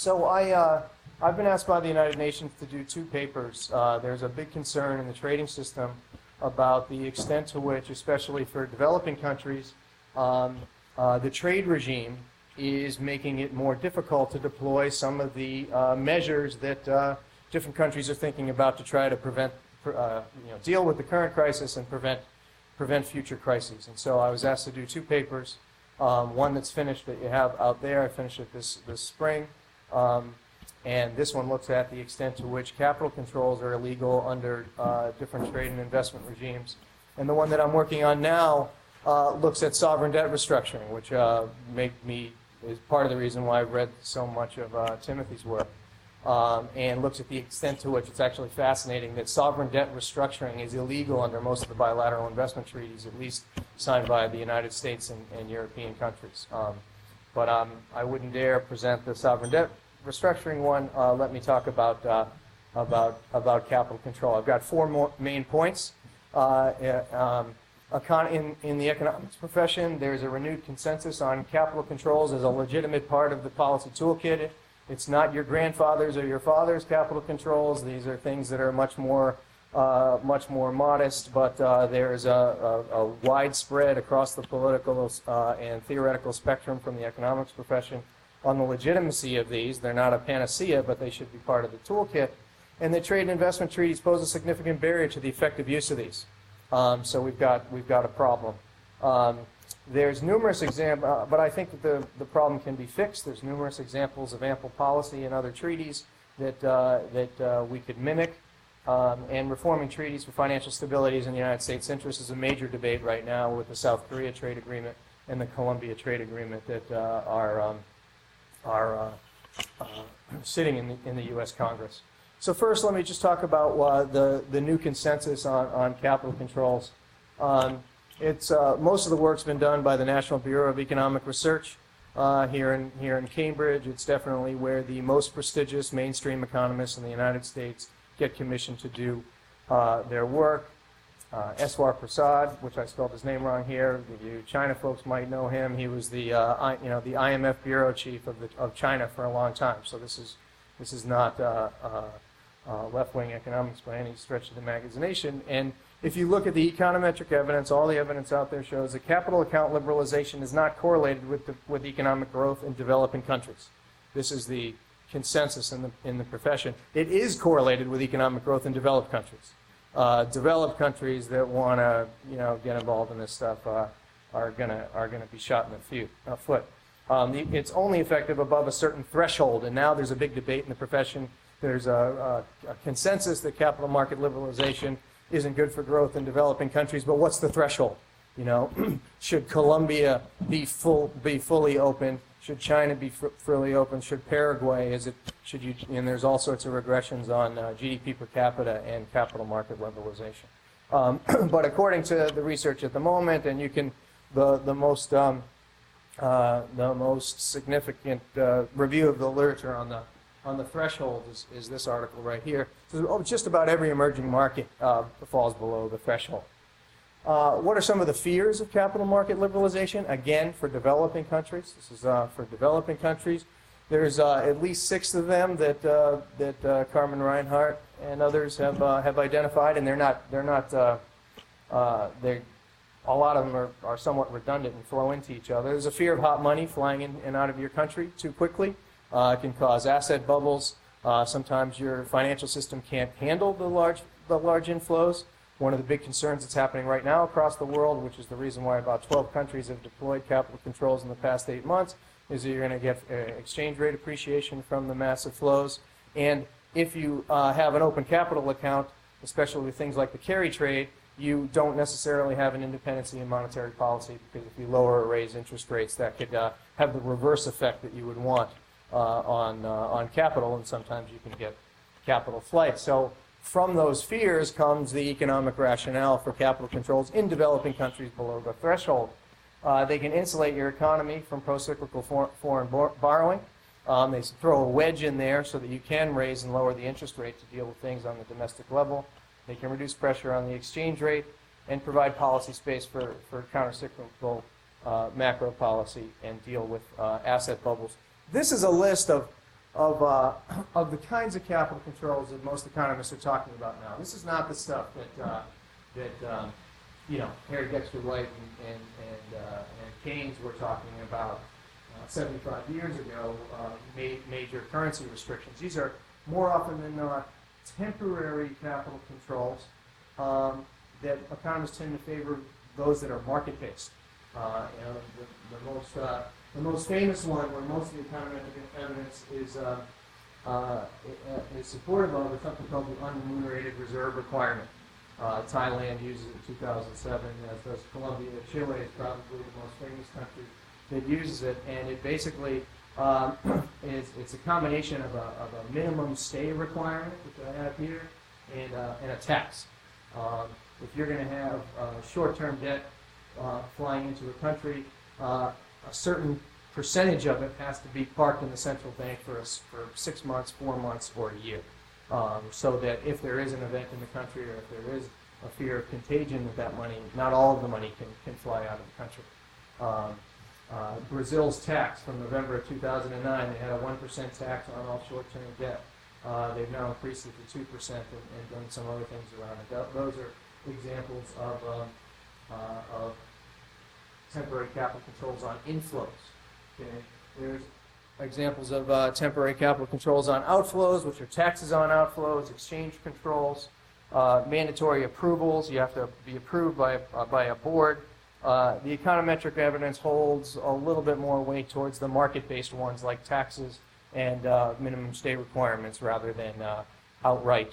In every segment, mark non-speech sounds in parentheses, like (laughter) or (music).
So I, uh, I've been asked by the United Nations to do two papers. Uh, there's a big concern in the trading system about the extent to which, especially for developing countries, um, uh, the trade regime is making it more difficult to deploy some of the uh, measures that uh, different countries are thinking about to try to prevent, uh, you know, deal with the current crisis and prevent, prevent future crises. And so I was asked to do two papers. Um, one that's finished that you have out there. I finished it this, this spring. Um, and this one looks at the extent to which capital controls are illegal under uh, different trade and investment regimes. And the one that I'm working on now uh, looks at sovereign debt restructuring, which uh, me is part of the reason why I've read so much of uh, Timothy's work, um, and looks at the extent to which it's actually fascinating that sovereign debt restructuring is illegal under most of the bilateral investment treaties, at least signed by the United States and, and European countries. Um, but um, I wouldn't dare present the sovereign debt restructuring one. Uh, let me talk about uh, about about capital control. I've got four more main points. Uh, um, in, in the economics profession, there's a renewed consensus on capital controls as a legitimate part of the policy toolkit. It's not your grandfather's or your father's capital controls. These are things that are much more, uh, much more modest, but uh, there's a, a, a, widespread across the political uh, and theoretical spectrum from the economics profession on the legitimacy of these. They're not a panacea, but they should be part of the toolkit. And the trade and investment treaties pose a significant barrier to the effective use of these. Um, so we've got, we've got a problem. Um, there's numerous examples, uh, but I think that the, the problem can be fixed. There's numerous examples of ample policy in other treaties that, uh, that we could mimic. Um, and reforming treaties for financial stability in the United States' interest is a major debate right now with the South Korea trade agreement and the Colombia trade agreement that uh, are, um, are uh, uh, sitting in the, in the U.S. Congress. So first, let me just talk about the, the new consensus on, on capital controls. Um, it's, uh, most of the work's been done by the National Bureau of Economic Research uh, here, in, here in Cambridge. It's definitely where the most prestigious mainstream economists in the United States get commissioned to do uh, their work. Uh, Eswar Prasad, which I spelled his name wrong here. You China folks might know him. He was the uh, I, you know the IMF bureau chief of the, of China for a long time. So this is this is not uh, uh uh, left-wing economics by any stretch of the imagination. And if you look at the econometric evidence, all the evidence out there shows that capital account liberalization is not correlated with, the, with economic growth in developing countries. This is the consensus in the, in the profession. It is correlated with economic growth in developed countries. Uh, developed countries that want to, you know, get involved in this stuff uh, are gonna are gonna be shot in the few, uh, foot. Um, the, it's only effective above a certain threshold, and now there's a big debate in the profession there's a, a, a consensus that capital market liberalization isn't good for growth in developing countries, but what's the threshold? You know, (clears throat) should Colombia be full, be fully open? Should China be freely open? Should Paraguay? Is it? Should you? And there's all sorts of regressions on uh, GDP per capita and capital market liberalization. Um, (clears throat) but according to the research at the moment, and you can, the the most um, uh, the most significant uh, review of the literature on the on the threshold is, is this article right here. So oh, just about every emerging market uh, falls below the threshold. Uh, what are some of the fears of capital market liberalization? Again, for developing countries. This is uh, for developing countries. There's uh, at least six of them that uh, that uh, Carmen Reinhart and others have have identified, and they're not they're not they a lot of them are, are somewhat redundant and flow into each other. There's a fear of hot money flying in and out of your country too quickly. Uh, it can cause asset bubbles. Uh, sometimes your financial system can't handle the large, the large inflows. One of the big concerns that's happening right now across the world, which is the reason why about 12 countries have deployed capital controls in the past eight months, is that you're going to get uh, exchange rate appreciation from the massive flows. And if you uh, have an open capital account, especially with things like the carry trade, you don't necessarily have an independency in monetary policy because if you lower or raise interest rates, that could uh, have the reverse effect that you would want uh, on, uh, on capital, and sometimes you can get capital flight. So from those fears comes the economic rationale for capital controls in developing countries below the threshold. Uh, they can insulate your economy from procyclical for foreign borrowing. Um, they throw a wedge in there so that you can raise and lower the interest rate to deal with things on the domestic level. They can reduce pressure on the exchange rate and provide policy space for, for countercyclical uh, macro policy and deal with uh, asset bubbles this is a list of of, uh, (clears throat) of the kinds of capital controls that most economists are talking about now. This is not the stuff that, uh, that um, you know, Harry Dexter White and, and, and, uh, and Keynes were talking about uh, 75 years ago, uh, ma- major currency restrictions. These are more often than not temporary capital controls um, that economists tend to favor those that are market-based. Uh, you know, the, the most the most famous one, where most of the econometric evidence is uh, uh, is supportive of, is something called the unremunerated reserve requirement. Uh, Thailand uses it in 2007, as does Colombia. Chile is probably the most famous country that uses it, and it basically um, (clears throat) is it's a combination of a, of a minimum stay requirement, which I have here, and, uh, and a tax. Um, if you're going to have uh, short-term debt uh, flying into a country, uh, a certain percentage of it has to be parked in the central bank for, a, for six months, four months, or a year. Um, so that if there is an event in the country or if there is a fear of contagion with that money, not all of the money can, can fly out of the country. Um, uh, Brazil's tax from November of 2009, they had a 1% tax on all short-term debt. Uh, they've now increased it to 2% and, and done some other things around it. Those are examples of, um, of temporary capital controls on inflows. Okay? There's examples of uh, temporary capital controls on outflows, which are taxes on outflows, exchange controls, uh, mandatory approvals. You have to be approved by, uh, by a board. Uh, the econometric evidence holds a little bit more weight towards the market-based ones like taxes and uh, minimum stay requirements rather than uh, outright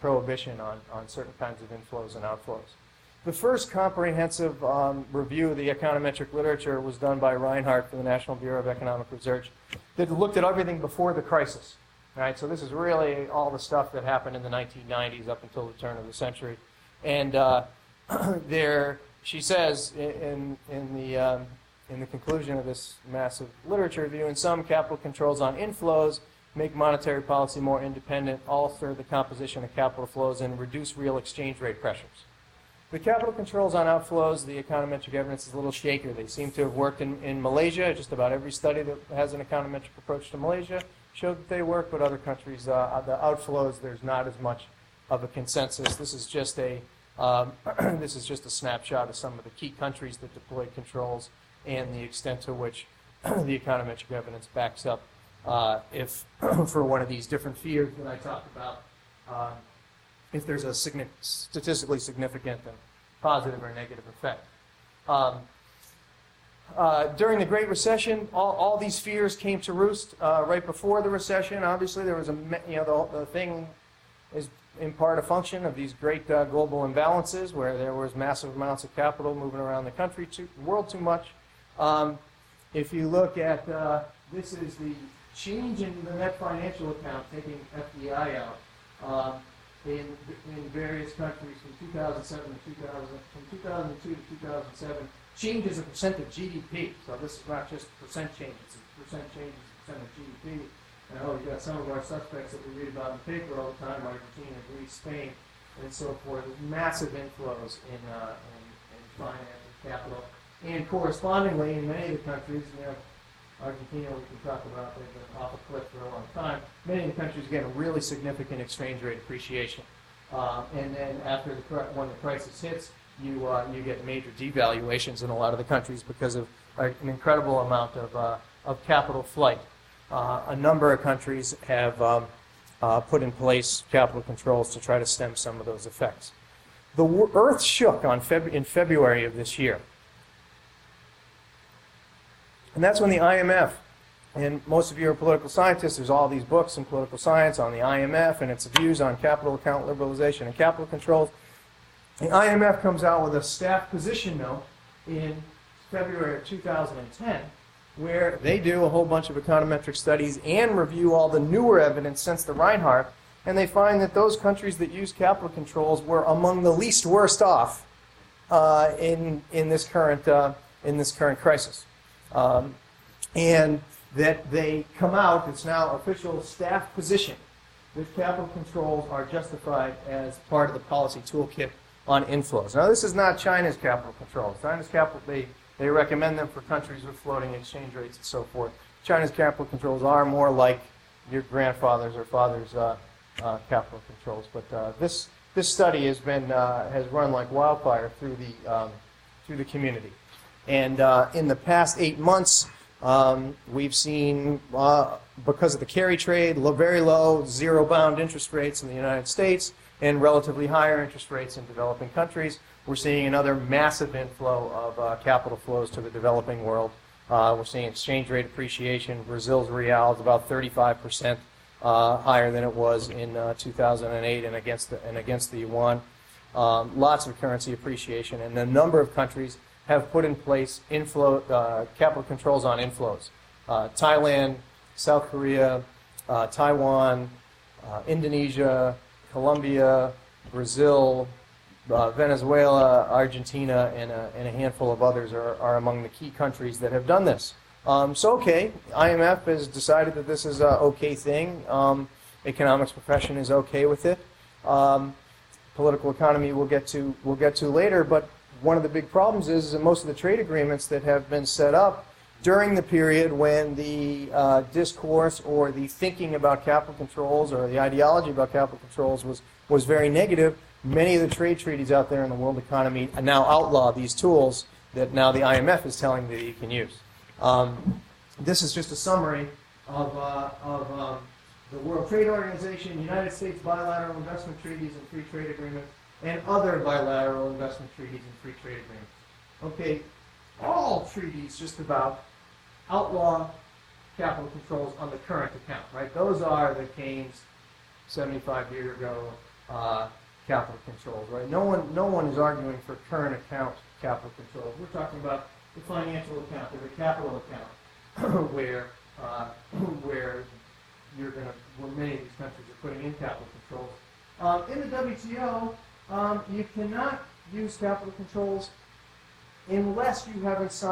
prohibition on, on certain kinds of inflows and outflows. The first comprehensive um, review of the econometric literature was done by Reinhart for the National Bureau of Economic Research that looked at everything before the crisis. Right, so this is really all the stuff that happened in the 1990s up until the turn of the century. And uh, (clears throat) there, she says in, in, the, um, in the conclusion of this massive literature review, in some capital controls on inflows make monetary policy more independent, alter the composition of capital flows, and reduce real exchange rate pressures. The capital controls on outflows, the econometric evidence is a little shaker. They seem to have worked in, in Malaysia. Just about every study that has an econometric approach to Malaysia showed that they work, but other countries, uh, the outflows, there's not as much of a consensus. This is just a um, (clears throat) this is just a snapshot of some of the key countries that deployed controls and the extent to which (clears throat) the econometric evidence backs up uh, if (clears throat) for one of these different fears that I talked about. Uh, if there's a statistically significant and positive or negative effect. Um, uh, during the Great Recession, all, all these fears came to roost uh, right before the recession. Obviously, there was a you know the, the thing is in part a function of these great uh, global imbalances where there was massive amounts of capital moving around the country, too, world too much. Um, if you look at uh, this is the change in the net financial account taking FDI out. In, in various countries from 2007 to 2000, from 2002 to 2007, change as a percent of GDP. So this is not just percent change, it's a percent change a percent of GDP. And oh, we've got some of our suspects that we read about in the paper all the time, Argentina, Greece, Spain, and so forth. Massive inflows in, uh, in, in finance and capital. And correspondingly, in many of the countries, you know, Argentina, we can talk about, they've been off a cliff for a long time. Many of the countries get a really significant exchange rate appreciation. Uh, and then after the when the crisis hits, you uh, you get major devaluations in a lot of the countries because of an incredible amount of uh, of capital flight. Uh, a number of countries have um, uh, put in place capital controls to try to stem some of those effects. The Earth shook on Feb- in February of this year. And that's when the IMF, and most of you are political scientists, there's all these books in political science on the IMF and its views on capital account liberalization and capital controls. The IMF comes out with a staff position note in February of 2010 where they do a whole bunch of econometric studies and review all the newer evidence since the Reinhart, and they find that those countries that use capital controls were among the least worst off uh, in, in, this current, uh, in this current crisis um, and that they come out, it's now official staff position, that capital controls are justified as part of the policy toolkit on inflows. Now, this is not China's capital controls. China's capital, they, they recommend them for countries with floating exchange rates and so forth. China's capital controls are more like your grandfather's or father's uh, uh, capital controls. But uh, this this study has been uh, has run like wildfire through the um, through the community, and uh, in the past eight months, um, we've seen uh, because of the carry trade, very low zero bound interest rates in the United States and relatively higher interest rates in developing countries. We're seeing another massive inflow of uh, capital flows to the developing world. Uh, we're seeing exchange rate appreciation. Brazil's real is about 35 percent uh, higher than it was in uh, 2008 and against the, and against the yuan. Um, lots of currency appreciation, and a number of countries have put in place inflow uh, capital controls on inflows. Uh, Thailand, South Korea, uh, Taiwan, uh, Indonesia, Colombia, Brazil, Venezuela, Argentina, and a, and a, handful of others are, are among the key countries that have done this. Um, so, okay, IMF has decided that this is an okay thing. Um, economics profession is okay with it. Um, political economy we'll get to we'll get to later. But one of the big problems is that most of the trade agreements that have been set up during the period when the uh, discourse or the thinking about capital controls or the ideology about capital controls was was very negative. Many of the trade treaties out there in the world economy now outlaw these tools that now the IMF is telling that you can use. Um, this is just a summary of, uh, of um, the World Trade Organization, United States bilateral investment treaties and free trade agreements, and other bilateral investment treaties and free trade agreements. Okay, all treaties just about outlaw capital controls on the current account, right? Those are the Keynes 75 year ago uh, capital controls, right? No one, no one is arguing for current account capital controls. We're talking about the financial account or the capital account, (coughs) where uh, (coughs) where you're going to where many of these countries are putting in capital controls. Um, in the WTO, um, you cannot use capital controls unless you haven't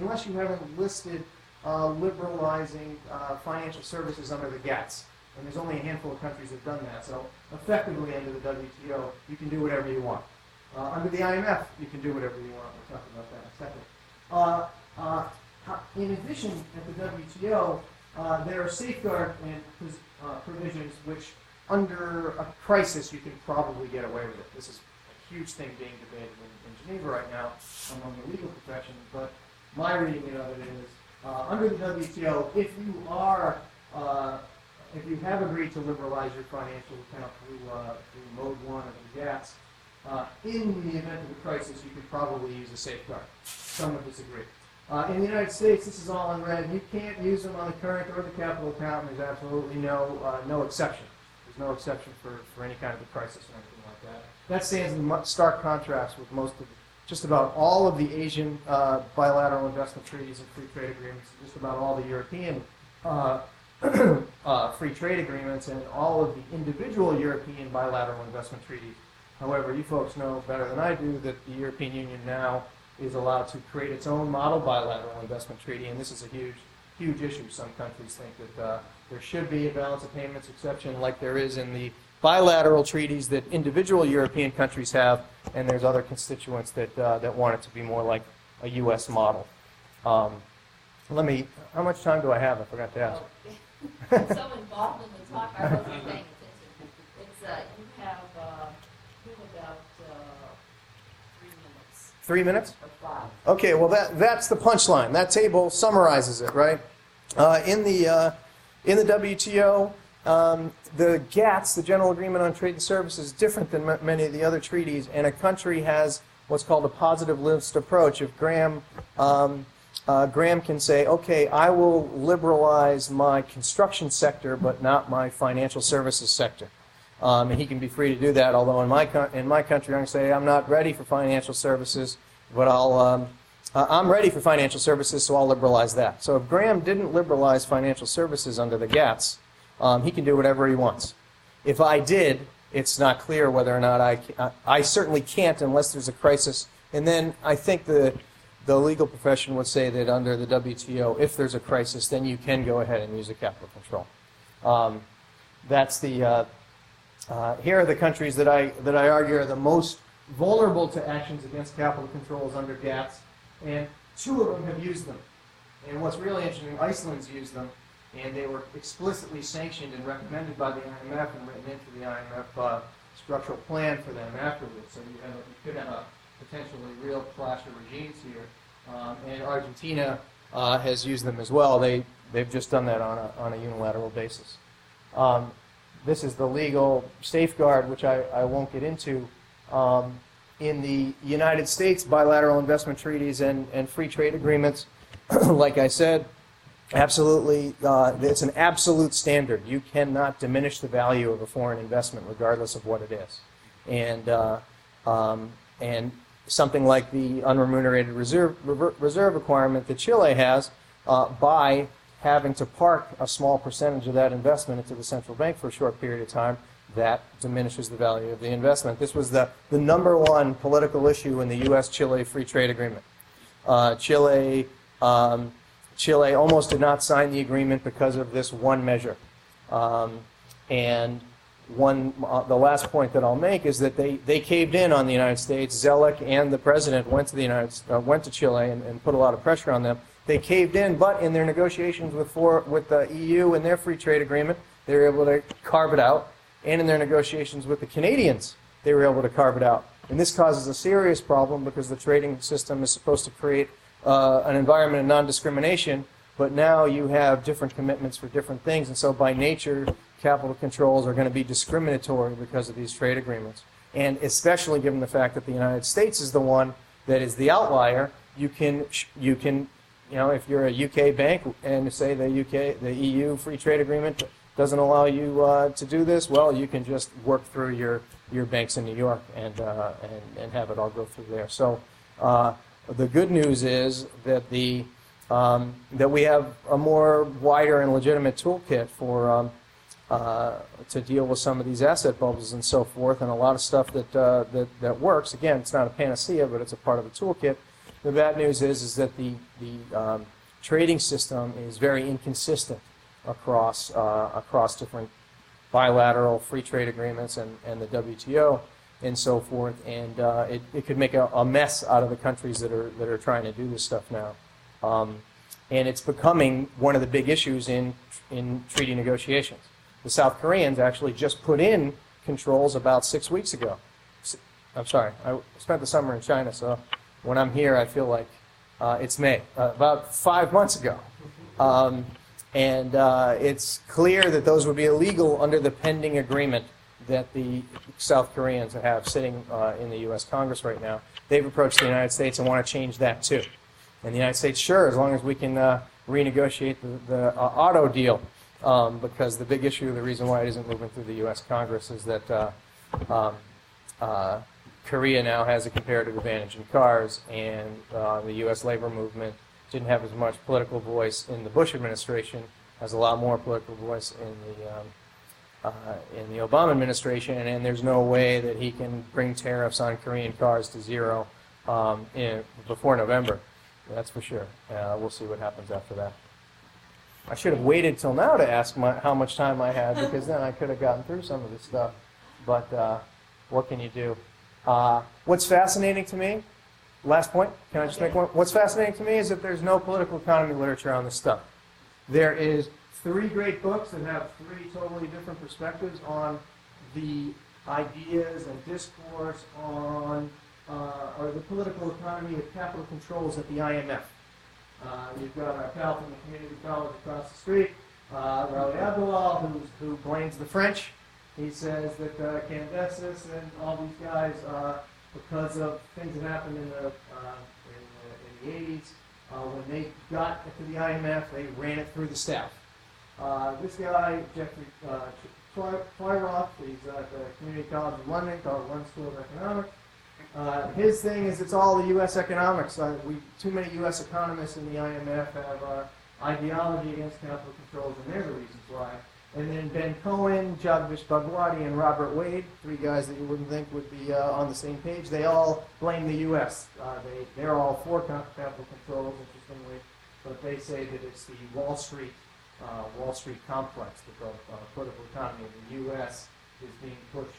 unless you haven't listed uh, liberalizing uh, financial services under the GATS. And there's only a handful of countries that have done that. So effectively, under the WTO, you can do whatever you want. Uh, under the IMF, you can do whatever you want. We'll talk about that in a second. Uh, uh, in addition, at the WTO, uh, there are safeguard and, provisions which, under a crisis, you can probably get away with it. This is a huge thing being debated in, in Geneva right now among the legal profession, but my reading of it is, uh, under the WTO, if you are, uh, if you have agreed to liberalize your financial account through, uh, through mode one of the GATS, in the event of a crisis, you could probably use a safeguard. Some would disagree. Uh, in the United States, this is all in red. You can't use them on the current or the capital account, and there's absolutely no uh, no exception. There's no exception for, for any kind of a crisis or anything like that. That stands in stark contrast with most of, just about all of the Asian uh, bilateral investment treaties and free trade agreements, just about all the European uh, (clears throat) uh, free trade agreements, and all of the individual European bilateral investment treaties. However, you folks know better than I do that the European Union now is allowed to create its own model bilateral investment treaty, and this is a huge, huge issue. Some countries think that uh, there should be a balance of payments exception like there is in the bilateral treaties that individual European countries have, and there's other constituents that, uh, that want it to be more like a U.S. model. Um, let me, how much time do I have? I forgot to ask. So involved in the talk, I wasn't paying attention. It's, uh, you have, uh, you have about Three minutes? Okay, well, that, that's the punchline. That table summarizes it, right? Uh, in, the, uh, in the WTO, um, the GATS, the General Agreement on Trade and Services, is different than m- many of the other treaties, and a country has what's called a positive list approach. If Graham, um, uh, Graham can say, okay, I will liberalize my construction sector, but not my financial services sector. Um, and he can be free to do that. Although in my in my country, I'm going to say I'm not ready for financial services, but I'll um, I'm ready for financial services, so I'll liberalize that. So if Graham didn't liberalize financial services under the GATS, um, he can do whatever he wants. If I did, it's not clear whether or not I I certainly can't unless there's a crisis. And then I think the the legal profession would say that under the WTO, if there's a crisis, then you can go ahead and use a capital control. Um, that's the uh, uh, here are the countries that I, that I argue are the most vulnerable to actions against capital controls under GATS, and two of them have used them. And what's really interesting, Iceland's used them, and they were explicitly sanctioned and recommended by the IMF and written into the IMF uh, structural plan for them afterwards. So you, have, you could have a potentially real clash of regimes here. Um, and Argentina uh, has used them as well. They, they've just done that on a, on a unilateral basis. Um, this is the legal safeguard, which I, I won't get into. Um, in the United States, bilateral investment treaties and, and free trade agreements, (clears throat) like I said, absolutely, uh, it's an absolute standard. You cannot diminish the value of a foreign investment, regardless of what it is. And, uh, um, and something like the unremunerated reserve, reserve requirement that Chile has, uh, by having to park a small percentage of that investment into the central bank for a short period of time, that diminishes the value of the investment. This was the, the number one political issue in the U.S. Chile free trade agreement. Uh, Chile, um, Chile almost did not sign the agreement because of this one measure. Um, and one, uh, the last point that I'll make is that they, they caved in on the United States. Zoellick and the president went to the United, uh, went to Chile and, and put a lot of pressure on them they caved in, but in their negotiations with, for, with the EU and their free trade agreement, they were able to carve it out. And in their negotiations with the Canadians, they were able to carve it out. And this causes a serious problem because the trading system is supposed to create uh, an environment of non-discrimination, but now you have different commitments for different things. And so by nature, capital controls are going to be discriminatory because of these trade agreements. And especially given the fact that the United States is the one that is the outlier, you can, you can you know, if you're a UK bank and say the UK, the EU free trade agreement doesn't allow you uh, to do this, well, you can just work through your, your banks in New York and, uh, and, and have it all go through there. So uh, the good news is that the um, that we have a more wider and legitimate toolkit for um, uh, to deal with some of these asset bubbles and so forth, and a lot of stuff that, uh, that that works. Again, it's not a panacea, but it's a part of the toolkit. The bad news is, is that the, the um, trading system is very inconsistent across, uh, across different bilateral free trade agreements and, and the WTO and so forth. And uh, it, it could make a, a, mess out of the countries that are, that are trying to do this stuff now. Um, and it's becoming one of the big issues in, in treaty negotiations. The South Koreans actually just put in controls about six weeks ago. I'm sorry, I spent the summer in China, so when I'm here, I feel like uh, it's May, uh, about five months ago. Um, and uh, it's clear that those would be illegal under the pending agreement that the South Koreans have sitting uh, in the U.S. Congress right now. They've approached the United States and want to change that too. And the United States, sure, as long as we can uh, renegotiate the, the uh, auto deal, um, because the big issue, the reason why it isn't moving through the U.S. Congress is that um, Korea now has a comparative advantage in cars, and uh, the U.S. labor movement didn't have as much political voice in the Bush administration, has a lot more political voice in the um, uh, in the Obama administration, and there's no way that he can bring tariffs on Korean cars to zero um, in, before November. That's for sure. Uh, we'll see what happens after that. I should have waited till now to ask my, how much time I had because then I could have gotten through some of this stuff. But uh, what can you do? Uh, what's fascinating to me, last point, can I just make one? What's fascinating to me is that there's no political economy literature on this stuff. There is three great books that have three totally different perspectives on the ideas and discourse on uh, or the political economy of capital controls at the IMF. Uh, you've got our pal from the community college across the street, uh, Rawi Abdelal, who blames the French he says that uh, Camdessus and all these guys, because of things that happened in the, uh, in the, in the 80s, uh, when they got to the IMF, they ran it through the staff. Uh, this guy, Jeffrey uh, he's at the Community College of London, called London School of Economics. Uh, his thing is it's all the U.S. economics. Uh, we too many U.S. economists in the IMF have uh, ideology against capital controls, and they're the reasons why. And then Ben Cohen, Jagdish Bhagwati, and Robert Wade, three guys that you wouldn't think would be uh, on the same page. They all blame the U.S. Uh, they, they're all for capital controls, interestingly, but they say that it's the Wall Street uh, Wall Street complex, the uh, political economy of the U.S. is being pushed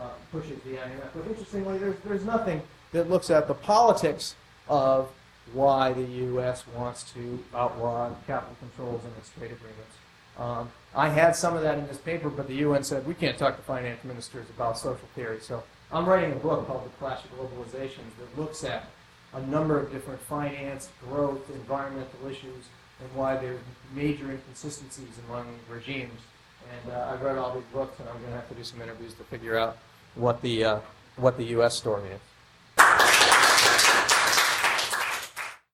uh, pushes the IMF. But interestingly, there's there's nothing that looks at the politics of why the U.S. wants to outlaw capital controls in its trade agreements. Um, I had some of that in this paper, but the UN said we can't talk to finance ministers about social theory. So I'm writing a book called The Clash of Globalizations that looks at a number of different finance, growth, environmental issues, and why there's major inconsistencies among regimes. And uh, I've read all these books, and I'm going to have to do some interviews to figure out what the uh, what the U.S. story is.